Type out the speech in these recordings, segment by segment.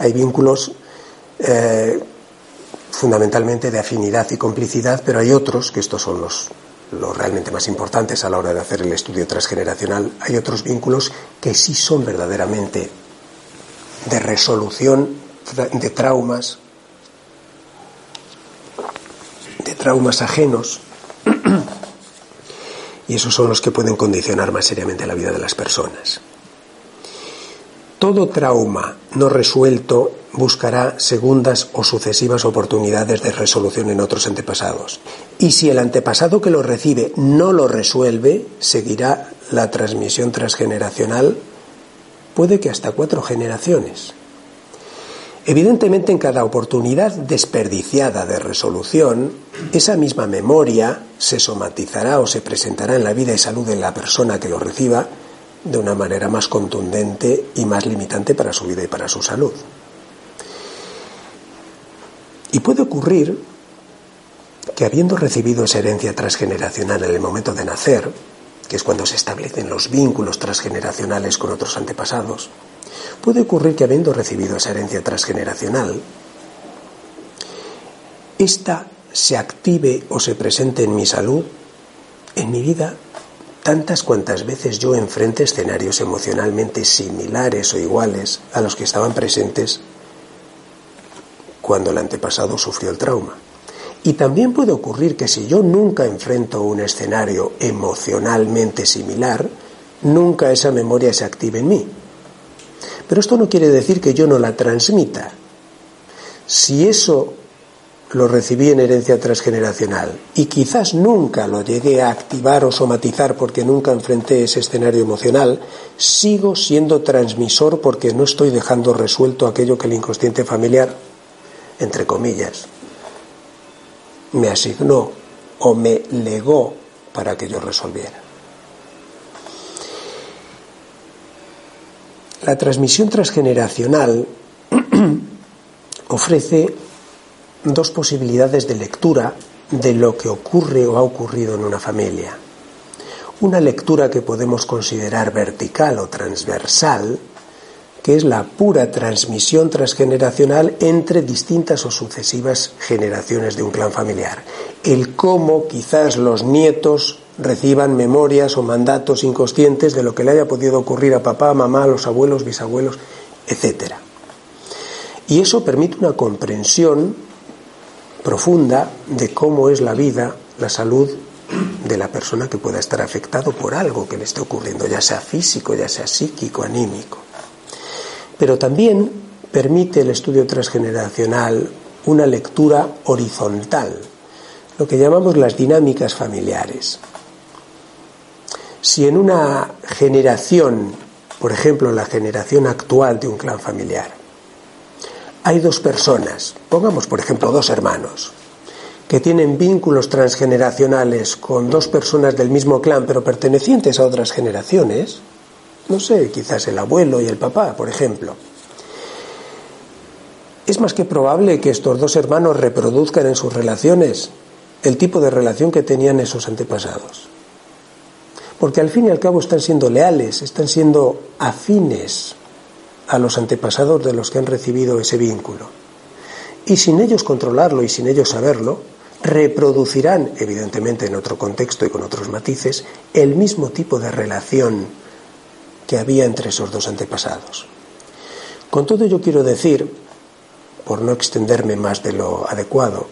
Hay vínculos eh, fundamentalmente de afinidad y complicidad, pero hay otros, que estos son los, los realmente más importantes a la hora de hacer el estudio transgeneracional, hay otros vínculos que sí son verdaderamente de resolución de traumas, de traumas ajenos, y esos son los que pueden condicionar más seriamente la vida de las personas. Todo trauma no resuelto buscará segundas o sucesivas oportunidades de resolución en otros antepasados. Y si el antepasado que lo recibe no lo resuelve, seguirá la transmisión transgeneracional, puede que hasta cuatro generaciones. Evidentemente, en cada oportunidad desperdiciada de resolución, esa misma memoria se somatizará o se presentará en la vida y salud de la persona que lo reciba de una manera más contundente y más limitante para su vida y para su salud. Y puede ocurrir que habiendo recibido esa herencia transgeneracional en el momento de nacer, que es cuando se establecen los vínculos transgeneracionales con otros antepasados, puede ocurrir que habiendo recibido esa herencia transgeneracional, esta se active o se presente en mi salud, en mi vida, tantas cuantas veces yo enfrente escenarios emocionalmente similares o iguales a los que estaban presentes cuando el antepasado sufrió el trauma. Y también puede ocurrir que si yo nunca enfrento un escenario emocionalmente similar, nunca esa memoria se active en mí. Pero esto no quiere decir que yo no la transmita. Si eso lo recibí en herencia transgeneracional y quizás nunca lo llegué a activar o somatizar porque nunca enfrenté ese escenario emocional, sigo siendo transmisor porque no estoy dejando resuelto aquello que el inconsciente familiar, entre comillas, me asignó o me legó para que yo resolviera. La transmisión transgeneracional ofrece dos posibilidades de lectura de lo que ocurre o ha ocurrido en una familia. Una lectura que podemos considerar vertical o transversal, que es la pura transmisión transgeneracional entre distintas o sucesivas generaciones de un clan familiar. El cómo quizás los nietos reciban memorias o mandatos inconscientes de lo que le haya podido ocurrir a papá, mamá, los abuelos, bisabuelos, etc. Y eso permite una comprensión profunda de cómo es la vida, la salud de la persona que pueda estar afectado por algo que le esté ocurriendo, ya sea físico, ya sea psíquico, anímico. Pero también permite el estudio transgeneracional una lectura horizontal, lo que llamamos las dinámicas familiares. Si en una generación, por ejemplo la generación actual de un clan familiar, hay dos personas, pongamos por ejemplo dos hermanos, que tienen vínculos transgeneracionales con dos personas del mismo clan pero pertenecientes a otras generaciones, no sé, quizás el abuelo y el papá, por ejemplo, es más que probable que estos dos hermanos reproduzcan en sus relaciones el tipo de relación que tenían esos antepasados. Porque al fin y al cabo están siendo leales, están siendo afines a los antepasados de los que han recibido ese vínculo. Y sin ellos controlarlo y sin ellos saberlo, reproducirán, evidentemente en otro contexto y con otros matices, el mismo tipo de relación que había entre esos dos antepasados. Con todo ello quiero decir, por no extenderme más de lo adecuado,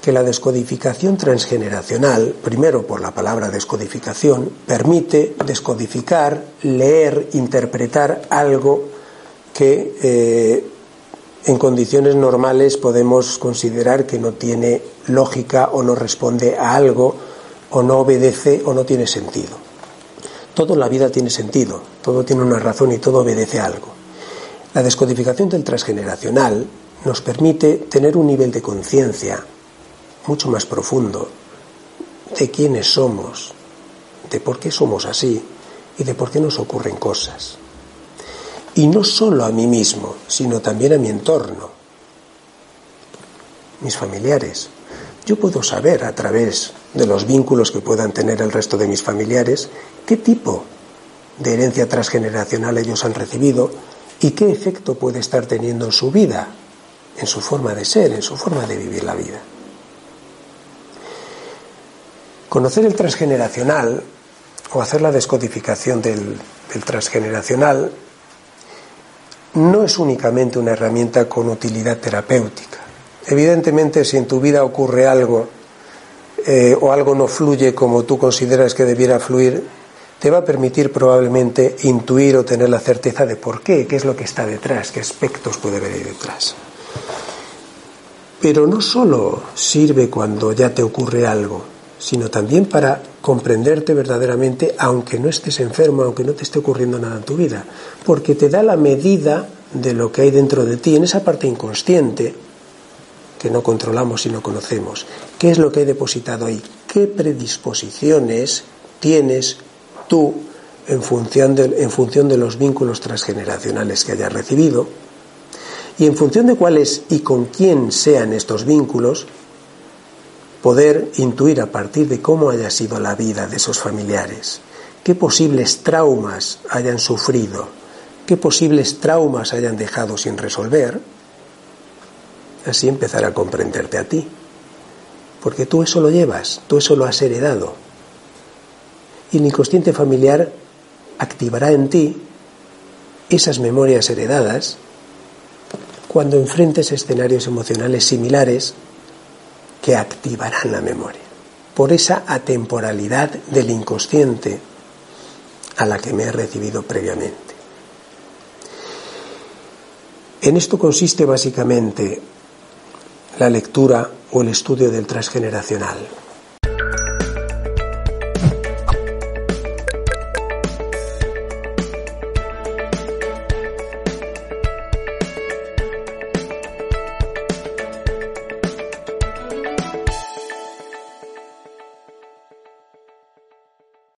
que la descodificación transgeneracional, primero por la palabra descodificación, permite descodificar, leer, interpretar algo que eh, en condiciones normales podemos considerar que no tiene lógica o no responde a algo o no obedece o no tiene sentido. Todo en la vida tiene sentido, todo tiene una razón y todo obedece a algo. La descodificación del transgeneracional nos permite tener un nivel de conciencia mucho más profundo de quiénes somos, de por qué somos así y de por qué nos ocurren cosas. Y no solo a mí mismo, sino también a mi entorno, mis familiares. Yo puedo saber a través de los vínculos que puedan tener el resto de mis familiares qué tipo de herencia transgeneracional ellos han recibido y qué efecto puede estar teniendo en su vida, en su forma de ser, en su forma de vivir la vida. Conocer el transgeneracional o hacer la descodificación del, transgeneracional no es únicamente una herramienta con utilidad terapéutica. Evidentemente, si en tu vida ocurre algo eh, o algo no fluye como tú consideras que debiera fluir, te va a permitir probablemente intuir o tener la certeza de por qué, qué es lo que está detrás, qué aspectos puede haber detrás. Pero no solo sirve cuando ya te ocurre algo, sino también para comprenderte verdaderamente aunque no estés enfermo, aunque no te esté ocurriendo nada en tu vida, porque te da la medida de lo que hay dentro de ti, en esa parte inconsciente que no controlamos y no conocemos. ¿Qué es lo que hay depositado ahí? ¿Qué predisposiciones tienes tú en función de, en función de los vínculos transgeneracionales que hayas recibido? Y en función de cuáles y con quién sean estos vínculos, poder intuir a partir de cómo haya sido la vida de esos familiares, qué posibles traumas hayan sufrido, qué posibles traumas hayan dejado sin resolver, así empezar a comprenderte a ti. Porque tú eso lo llevas, tú eso lo has heredado. Y el inconsciente familiar activará en ti esas memorias heredadas cuando enfrentes escenarios emocionales similares que activarán la memoria, por esa atemporalidad del inconsciente a la que me he recibido previamente. En esto consiste básicamente la lectura o el estudio del transgeneracional.